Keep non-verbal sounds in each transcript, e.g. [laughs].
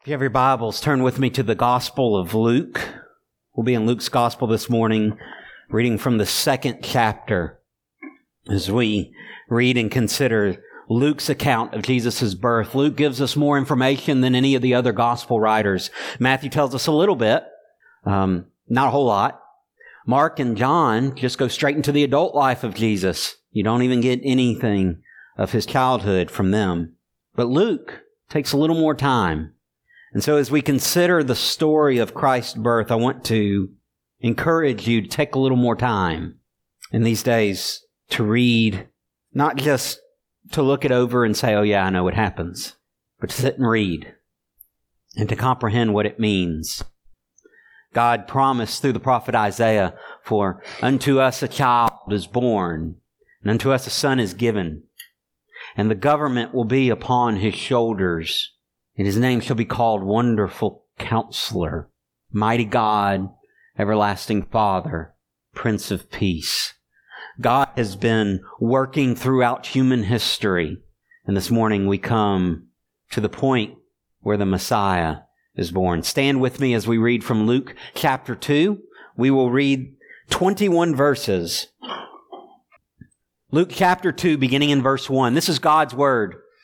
If you have your Bibles, turn with me to the Gospel of Luke. We'll be in Luke's Gospel this morning, reading from the second chapter as we read and consider Luke's account of Jesus' birth. Luke gives us more information than any of the other Gospel writers. Matthew tells us a little bit, um, not a whole lot. Mark and John just go straight into the adult life of Jesus. You don't even get anything of his childhood from them. But Luke takes a little more time and so as we consider the story of Christ's birth, I want to encourage you to take a little more time in these days to read, not just to look it over and say, oh yeah, I know what happens, but to sit and read and to comprehend what it means. God promised through the prophet Isaiah, for unto us a child is born, and unto us a son is given, and the government will be upon his shoulders and his name shall be called Wonderful Counselor, Mighty God, Everlasting Father, Prince of Peace. God has been working throughout human history. And this morning we come to the point where the Messiah is born. Stand with me as we read from Luke chapter 2. We will read 21 verses. Luke chapter 2, beginning in verse 1. This is God's Word.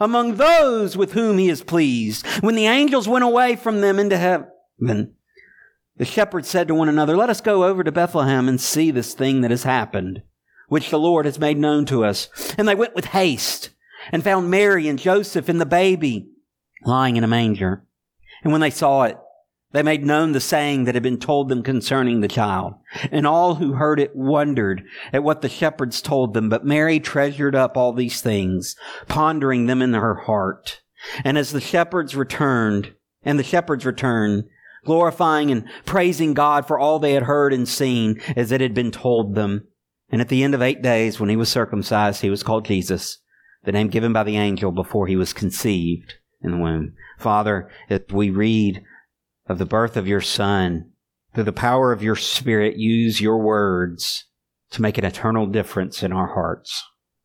among those with whom he is pleased. When the angels went away from them into heaven, the shepherds said to one another, Let us go over to Bethlehem and see this thing that has happened, which the Lord has made known to us. And they went with haste and found Mary and Joseph and the baby lying in a manger. And when they saw it, they made known the saying that had been told them concerning the child. And all who heard it wondered at what the shepherds told them. But Mary treasured up all these things, pondering them in her heart. And as the shepherds returned, and the shepherds returned, glorifying and praising God for all they had heard and seen as it had been told them. And at the end of eight days, when he was circumcised, he was called Jesus, the name given by the angel before he was conceived in the womb. Father, as we read of the birth of your Son, through the power of your Spirit, use your words to make an eternal difference in our hearts.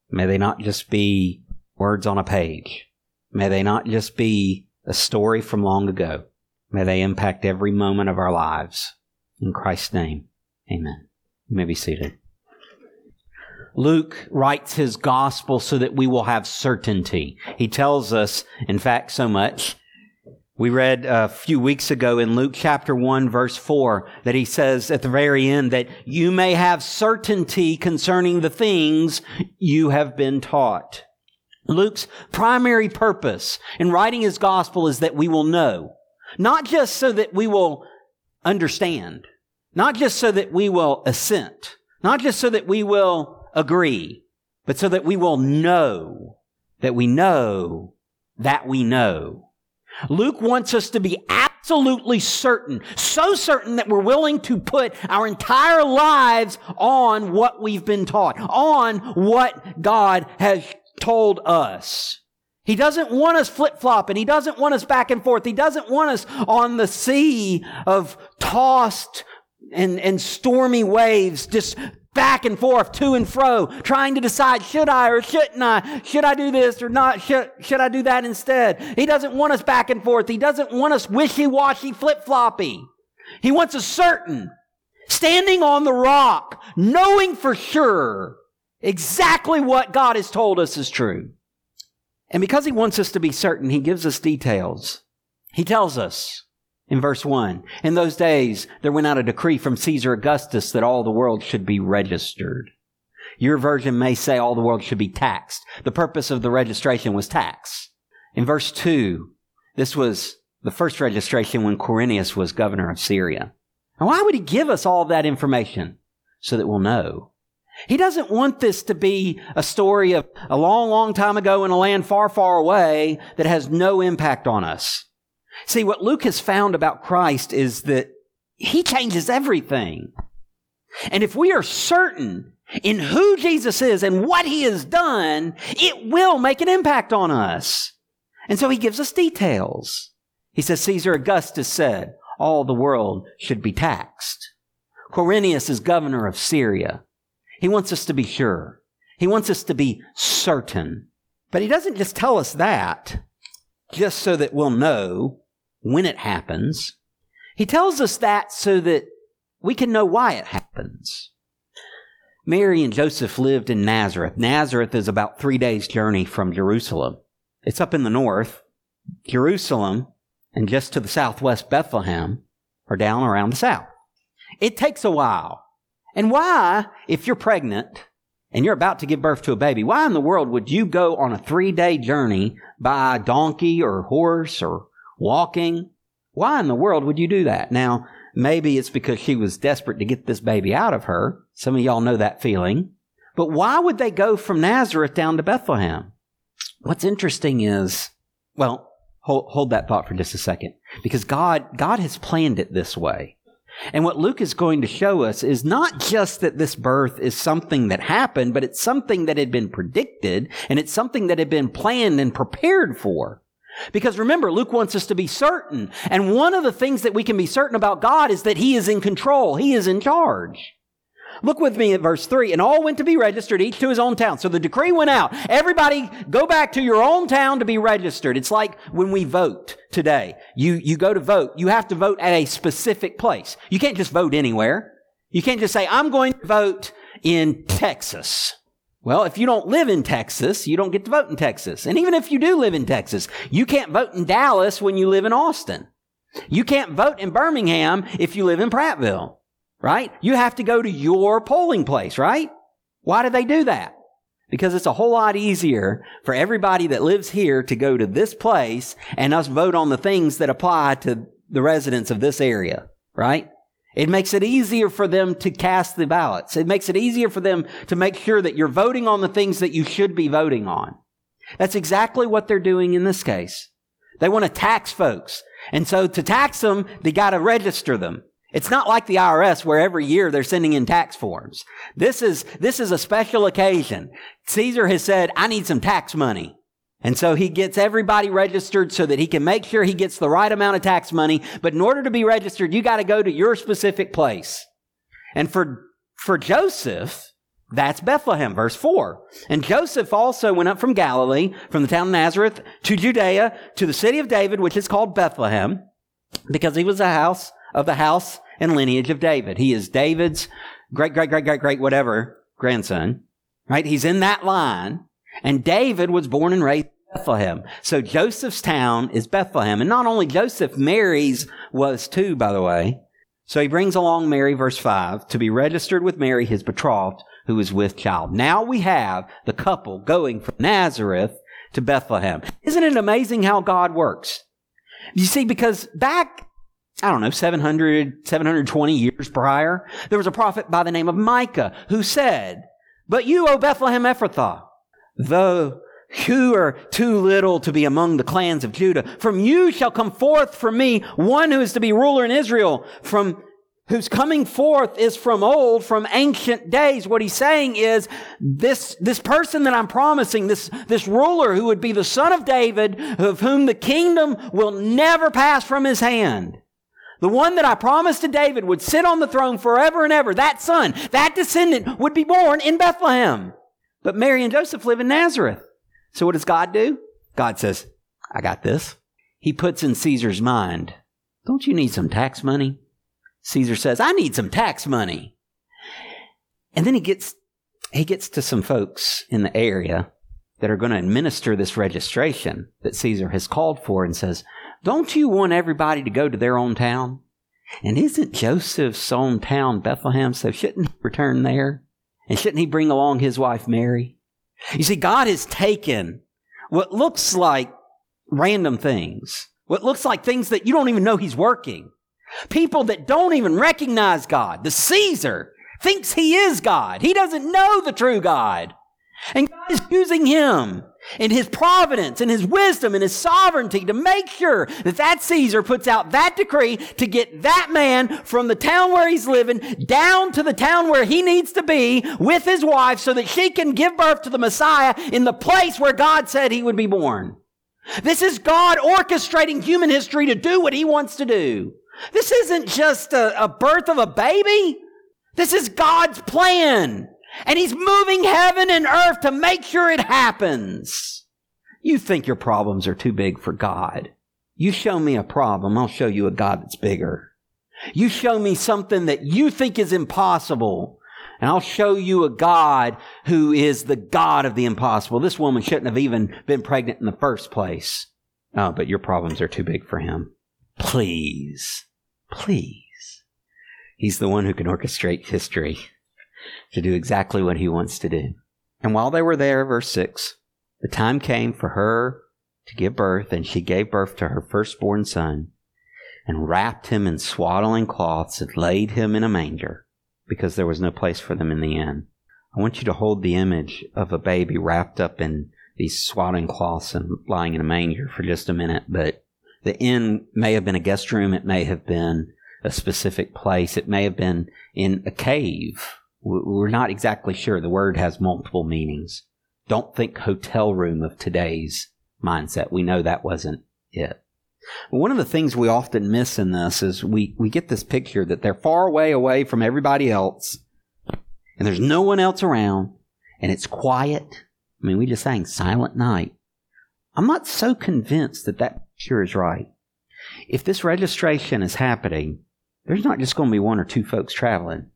May they not just be words on a page. May they not just be a story from long ago. May they impact every moment of our lives. In Christ's name, amen. You may be seated. Luke writes his gospel so that we will have certainty. He tells us, in fact, so much we read a few weeks ago in Luke chapter 1 verse 4 that he says at the very end that you may have certainty concerning the things you have been taught. Luke's primary purpose in writing his gospel is that we will know. Not just so that we will understand. Not just so that we will assent. Not just so that we will agree. But so that we will know that we know that we know Luke wants us to be absolutely certain, so certain that we're willing to put our entire lives on what we've been taught, on what God has told us. He doesn't want us flip flopping. He doesn't want us back and forth. He doesn't want us on the sea of tossed and, and stormy waves, just back and forth, to and fro, trying to decide, should I or shouldn't I? Should I do this or not? Should, should I do that instead? He doesn't want us back and forth. He doesn't want us wishy-washy, flip-floppy. He wants us certain, standing on the rock, knowing for sure exactly what God has told us is true. And because he wants us to be certain, he gives us details. He tells us in verse 1 In those days, there went out a decree from Caesar Augustus that all the world should be registered. Your version may say all the world should be taxed. The purpose of the registration was tax. In verse 2, this was the first registration when Quirinius was governor of Syria. And why would he give us all that information? So that we'll know. He doesn't want this to be a story of a long, long time ago in a land far, far away that has no impact on us. See, what Luke has found about Christ is that he changes everything. And if we are certain in who Jesus is and what he has done, it will make an impact on us. And so he gives us details. He says, Caesar Augustus said, all the world should be taxed. Quirinius is governor of Syria. He wants us to be sure. He wants us to be certain. But he doesn't just tell us that just so that we'll know when it happens. He tells us that so that we can know why it happens. Mary and Joseph lived in Nazareth. Nazareth is about three days' journey from Jerusalem. It's up in the north. Jerusalem and just to the southwest Bethlehem are down around the south. It takes a while. And why, if you're pregnant and you're about to give birth to a baby, why in the world would you go on a three day journey by donkey or horse or walking? Why in the world would you do that? Now, maybe it's because she was desperate to get this baby out of her. Some of y'all know that feeling. But why would they go from Nazareth down to Bethlehem? What's interesting is, well, hold, hold that thought for just a second, because God, God has planned it this way. And what Luke is going to show us is not just that this birth is something that happened, but it's something that had been predicted and it's something that had been planned and prepared for. Because remember, Luke wants us to be certain. And one of the things that we can be certain about God is that He is in control. He is in charge. Look with me at verse 3. And all went to be registered, each to his own town. So the decree went out. Everybody go back to your own town to be registered. It's like when we vote today. You, you go to vote. You have to vote at a specific place. You can't just vote anywhere. You can't just say, I'm going to vote in Texas. Well, if you don't live in Texas, you don't get to vote in Texas. And even if you do live in Texas, you can't vote in Dallas when you live in Austin. You can't vote in Birmingham if you live in Prattville right? You have to go to your polling place, right? Why do they do that? Because it's a whole lot easier for everybody that lives here to go to this place and us vote on the things that apply to the residents of this area, right? It makes it easier for them to cast the ballots. It makes it easier for them to make sure that you're voting on the things that you should be voting on. That's exactly what they're doing in this case. They want to tax folks. And so to tax them, they got to register them. It's not like the IRS where every year they're sending in tax forms. This is, this is a special occasion. Caesar has said, I need some tax money. And so he gets everybody registered so that he can make sure he gets the right amount of tax money. But in order to be registered, you got to go to your specific place. And for, for Joseph, that's Bethlehem, verse 4. And Joseph also went up from Galilee, from the town of Nazareth to Judea, to the city of David, which is called Bethlehem, because he was a house of the house and lineage of David. He is David's great, great, great, great, great, whatever grandson, right? He's in that line. And David was born and raised in Bethlehem. So Joseph's town is Bethlehem. And not only Joseph, Mary's was too, by the way. So he brings along Mary, verse 5, to be registered with Mary, his betrothed, who is with child. Now we have the couple going from Nazareth to Bethlehem. Isn't it amazing how God works? You see, because back I don't know, 700, 720 years prior, there was a prophet by the name of Micah who said, But you, O Bethlehem Ephrathah, though you are too little to be among the clans of Judah, from you shall come forth for me one who is to be ruler in Israel, from whose coming forth is from old, from ancient days. What he's saying is this, this person that I'm promising, this, this ruler who would be the son of David, of whom the kingdom will never pass from his hand. the one that I promised to David would sit on the throne forever and ever, that son, that descendant would be born in Bethlehem. But Mary and Joseph live in Nazareth. So what does God do? God says, I got this. He puts in Caesar's mind, don't you need some tax money? Caesar says, I need some tax money. And then he gets, he gets to some folks in the area that are going to administer this registration that Caesar has called for and says, don't you want everybody to go to their own town? And isn't Joseph's own town Bethlehem? So shouldn't he return there? And shouldn't he bring along his wife Mary? You see, God has taken what looks like random things, what looks like things that you don't even know he's working. People that don't even recognize God. The Caesar thinks he is God. He doesn't know the true God. And God is using him in his providence and his wisdom and his sovereignty to make sure that that Caesar puts out that decree to get that man from the town where he's living down to the town where he needs to be with his wife so that she can give birth to the Messiah in the place where God said he would be born. This is God orchestrating human history to do what he wants to do. This isn't just a, a birth of a baby. This is God's plan. And he's moving heaven and earth to make sure it happens. You think your problems are too big for God. You show me a problem, I'll show you a God that's bigger. You show me something that you think is impossible, and I'll show you a God who is the God of the impossible. This woman shouldn't have even been pregnant in the first place. Oh, but your problems are too big for him. Please, please. He's the one who can orchestrate history to do exactly what he wants to do. And while they were there, verse 6, the time came for her to give birth, and she gave birth to her firstborn son, and wrapped him in swaddling cloths, and laid him in a manger, because there was no place for them in the inn. I want you to hold the image of a baby wrapped up in these swaddling cloths and lying in a manger for just a minute, but the inn may have been a guest room, it may have been a specific place, it may have been in a cave we're not exactly sure. The word has multiple meanings. Don't think hotel room of today's mindset. We know that wasn't it. One of the things we often miss in this is we, we get this picture that they're far away away from everybody else and there's no one else around and it's quiet. I mean, we just sang silent night. I'm not so convinced that that picture is right. If this registration is happening, there's not just going to be one or two folks traveling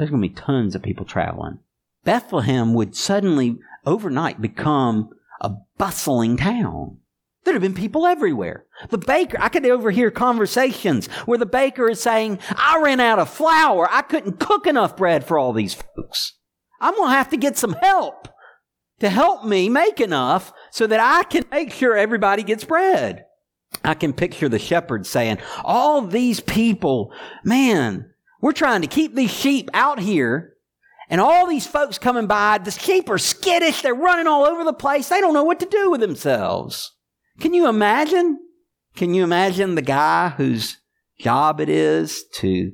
there's going to be tons of people traveling. Bethlehem would suddenly, overnight, become a bustling town. There'd have been people everywhere. The baker, I could overhear conversations where the baker is saying, I ran out of flour. I couldn't cook enough bread for all these folks. I'm going to have to get some help to help me make enough so that I can make sure everybody gets bread. I can picture the shepherds saying, all these people, man, we're trying to keep these sheep out here and all these folks coming by, the sheep are skittish. They're running all over the place. They don't know what to do with themselves. Can you imagine? Can you imagine the guy whose job it is to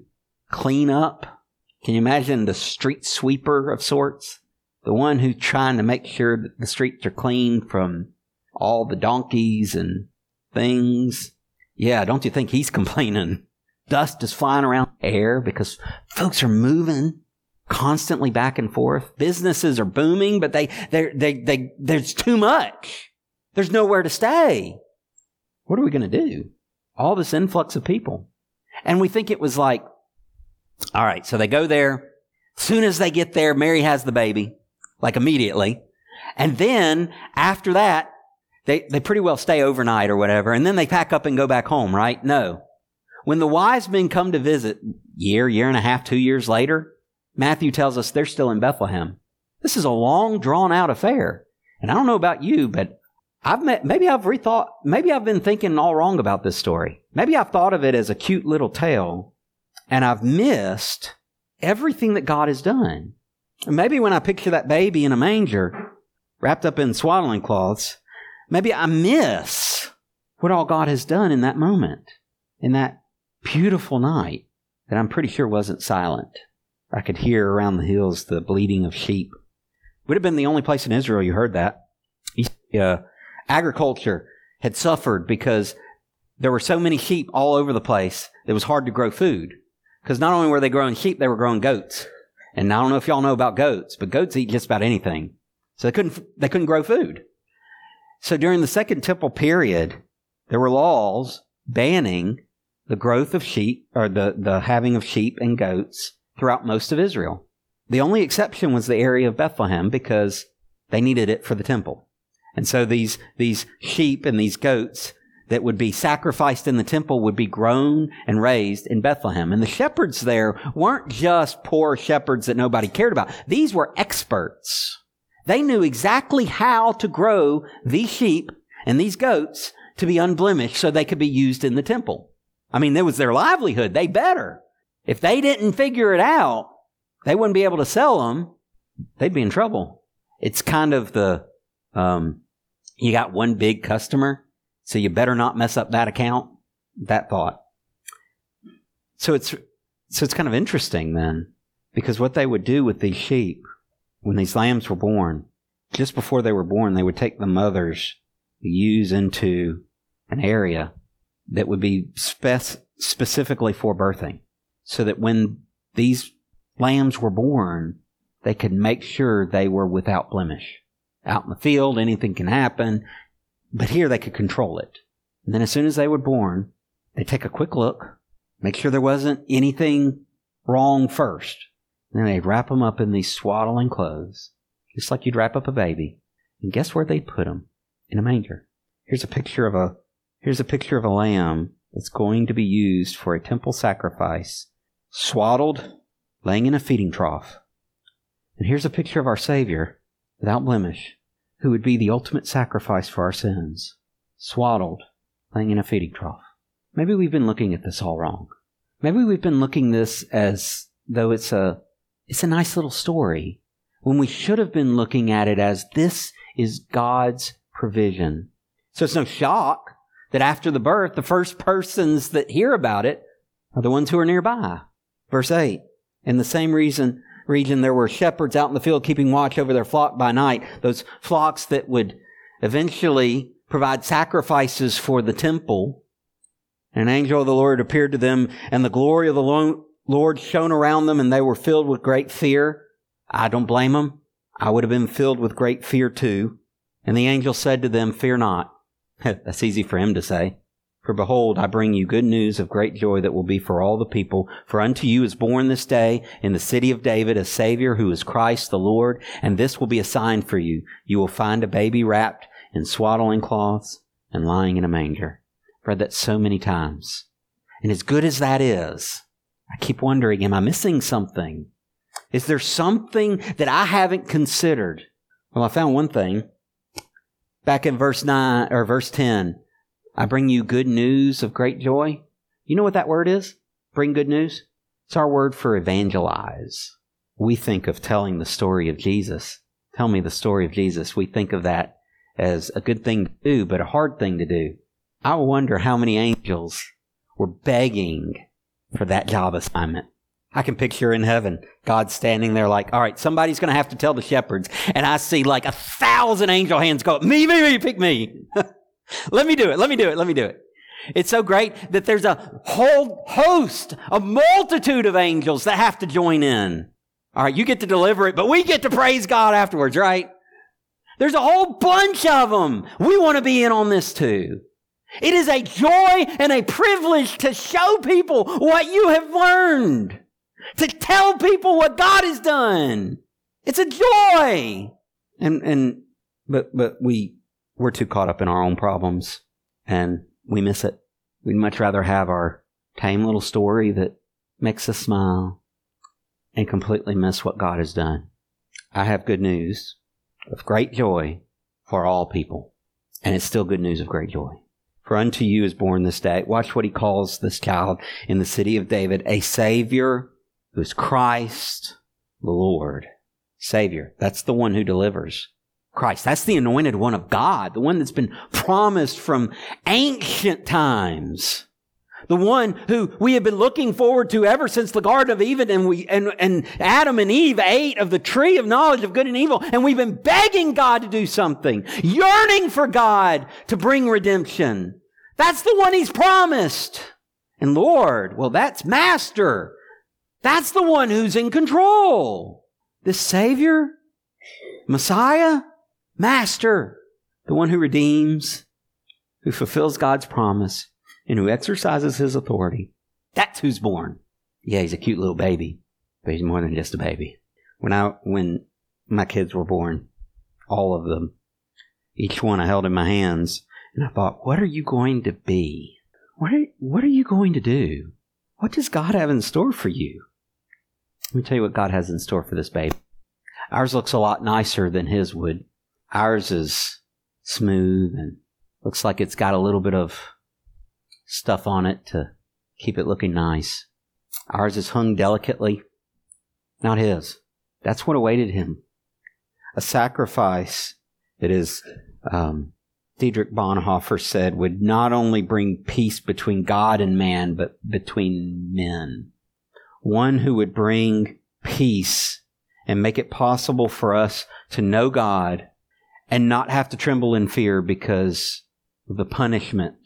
clean up? Can you imagine the street sweeper of sorts? The one who's trying to make sure that the streets are clean from all the donkeys and things. Yeah, don't you think he's [laughs] complaining? Dust is flying around air because folks are moving constantly back and forth. Businesses are booming, but they, they, they, they, there's too much. There's nowhere to stay. What are we going to do? All this influx of people. And we think it was like, all right, so they go there. Soon as they get there, Mary has the baby, like immediately. And then after that, they, they pretty well stay overnight or whatever. And then they pack up and go back home, right? No. When the wise men come to visit, year, year and a half, two years later, Matthew tells us they're still in Bethlehem. This is a long, drawn out affair. And I don't know about you, but I've met, maybe I've rethought, maybe I've been thinking all wrong about this story. Maybe I've thought of it as a cute little tale and I've missed everything that God has done. And maybe when I picture that baby in a manger, wrapped up in swaddling cloths, maybe I miss what all God has done in that moment, in that beautiful night that I'm pretty sure wasn't silent. I could hear around the hills the bleating of sheep. Would have been the only place in Israel you heard that. Uh, agriculture had suffered because there were so many sheep all over the place, it was hard to grow food. Because not only were they growing sheep, they were growing goats. And I don't know if y'all know about goats, but goats eat just about anything. So they couldn't, they couldn't grow food. So during the second temple period, there were laws banning the growth of sheep or the, the having of sheep and goats throughout most of Israel. The only exception was the area of Bethlehem because they needed it for the temple. And so these, these sheep and these goats that would be sacrificed in the temple would be grown and raised in Bethlehem. And the shepherds there weren't just poor shepherds that nobody cared about. These were experts. They knew exactly how to grow these sheep and these goats to be unblemished so they could be used in the temple. I mean, it was their livelihood. They better. If they didn't figure it out, they wouldn't be able to sell them. They'd be in trouble. It's kind of the, um, you got one big customer, so you better not mess up that account. That thought. So it's, so it's kind of interesting then, because what they would do with these sheep when these lambs were born, just before they were born, they would take the mothers, ewes into an area that would be spec- specifically for birthing, so that when these lambs were born, they could make sure they were without blemish. Out in the field, anything can happen, but here they could control it. And then as soon as they were born, they take a quick look, make sure there wasn't anything wrong first. Then they'd wrap them up in these swaddling clothes, just like you'd wrap up a baby. And guess where they'd put them? In a manger. Here's a picture of a Here's a picture of a lamb that's going to be used for a temple sacrifice, swaddled, laying in a feeding trough. And here's a picture of our Savior, without blemish, who would be the ultimate sacrifice for our sins, swaddled, laying in a feeding trough. Maybe we've been looking at this all wrong. Maybe we've been looking this as though it's a it's a nice little story when we should have been looking at it as this is God's provision. So it's no shock that after the birth, the first persons that hear about it are the ones who are nearby. Verse 8. In the same reason, region, there were shepherds out in the field keeping watch over their flock by night. Those flocks that would eventually provide sacrifices for the temple. An angel of the Lord appeared to them, and the glory of the Lord shone around them, and they were filled with great fear. I don't blame them. I would have been filled with great fear too. And the angel said to them, Fear not. [laughs] That's easy for him to say. For behold, I bring you good news of great joy that will be for all the people. For unto you is born this day in the city of David a Savior who is Christ the Lord. And this will be a sign for you. You will find a baby wrapped in swaddling cloths and lying in a manger. I've read that so many times. And as good as that is, I keep wondering, am I missing something? Is there something that I haven't considered? Well, I found one thing. Back in verse 9 or verse 10, I bring you good news of great joy. You know what that word is? Bring good news? It's our word for evangelize. We think of telling the story of Jesus. Tell me the story of Jesus. We think of that as a good thing to do, but a hard thing to do. I wonder how many angels were begging for that job assignment. I can picture in heaven God standing there like, all right, somebody's going to have to tell the shepherds. And I see like a thousand angel hands go, me, me, me, pick me. [laughs] let me do it. Let me do it. Let me do it. It's so great that there's a whole host, a multitude of angels that have to join in. All right, you get to deliver it, but we get to praise God afterwards, right? There's a whole bunch of them. We want to be in on this too. It is a joy and a privilege to show people what you have learned to tell people what God has done. It's a joy. And, and, but, but we, we're too caught up in our own problems and we miss it. We'd much rather have our tame little story that makes us smile and completely miss what God has done. I have good news of great joy for all people. And it's still good news of great joy. For unto you is born this day. Watch what he calls this child in the city of David, a savior who is Christ the Lord. Savior. That's the one who delivers. Christ. That's the anointed one of God, the one that's been promised from ancient times. The one who we have been looking forward to ever since the Garden of Eden and we, and, and Adam and Eve ate of the tree of knowledge of good and evil. And we've been begging God to do something, yearning for God to bring redemption That's the one he's promised. And Lord, well, that's Master. That's the one who's in control. This Savior, Messiah, Master, the one who redeems, who fulfills God's promise, and who exercises his authority. That's who's born. Yeah, he's a cute little baby, but he's more than just a baby. When I, when my kids were born, all of them, each one I held in my hands, and I thought, what are you going to be? What are, what are you going to do? What does God have in store for you? Let me tell you what God has in store for this baby. Ours looks a lot nicer than his would. Ours is smooth and looks like it's got a little bit of stuff on it to keep it looking nice. Ours is hung delicately, not his. That's what awaited him. A sacrifice that is, um, Dietrich Bonhoeffer said, would not only bring peace between God and man, but between men. One who would bring peace and make it possible for us to know God and not have to tremble in fear because of the punishment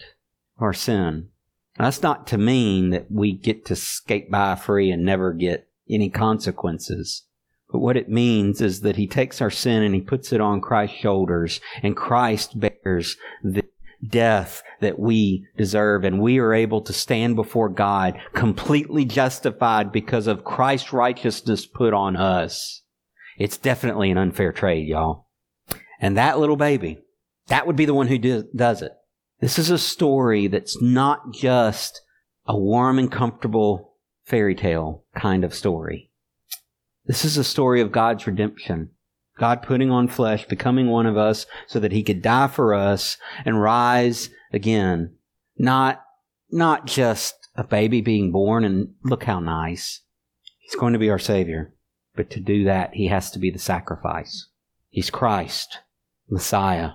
of our sin. That's not to mean that we get to skate by free and never get any consequences. But what it means is that he takes our sin and he puts it on Christ's shoulders and Christ bears the death that we deserve and we are able to stand before God completely justified because of Christ's righteousness put on us. It's definitely an unfair trade, y'all. And that little baby, that would be the one who do, does it. This is a story that's not just a warm and comfortable fairy tale kind of story. This is a story of God's redemption. God putting on flesh, becoming one of us so that he could die for us and rise again. Not, not just a baby being born and look how nice. He's going to be our savior. But to do that, he has to be the sacrifice. He's Christ, Messiah,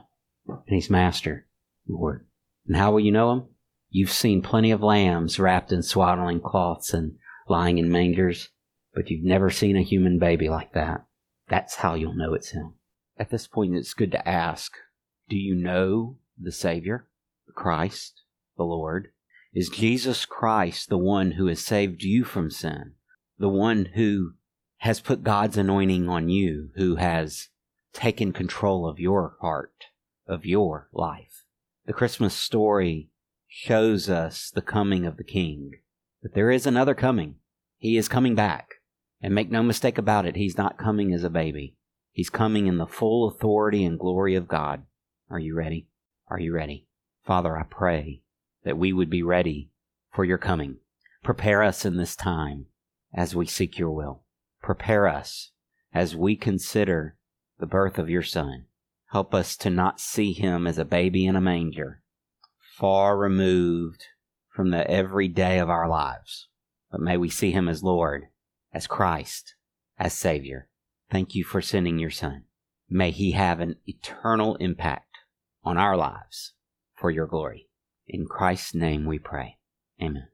and he's Master, Lord. And how will you know him? You've seen plenty of lambs wrapped in swaddling cloths and lying in mangers, but you've never seen a human baby like that. That's how you'll know it's him. At this point, it's good to ask, do you know the Savior, Christ, the Lord? Is Jesus Christ the one who has saved you from sin? The one who has put God's anointing on you, who has taken control of your heart, of your life? The Christmas story shows us the coming of the King. But there is another coming. He is coming back. And make no mistake about it, he's not coming as a baby. He's coming in the full authority and glory of God. Are you ready? Are you ready? Father, I pray that we would be ready for your coming. Prepare us in this time as we seek your will. Prepare us as we consider the birth of your Son. Help us to not see him as a baby in a manger, far removed from the everyday of our lives. But may we see him as Lord, as Christ, as Savior. Thank you for sending your Son. May he have an eternal impact on our lives for your glory. In Christ's name we pray. Amen.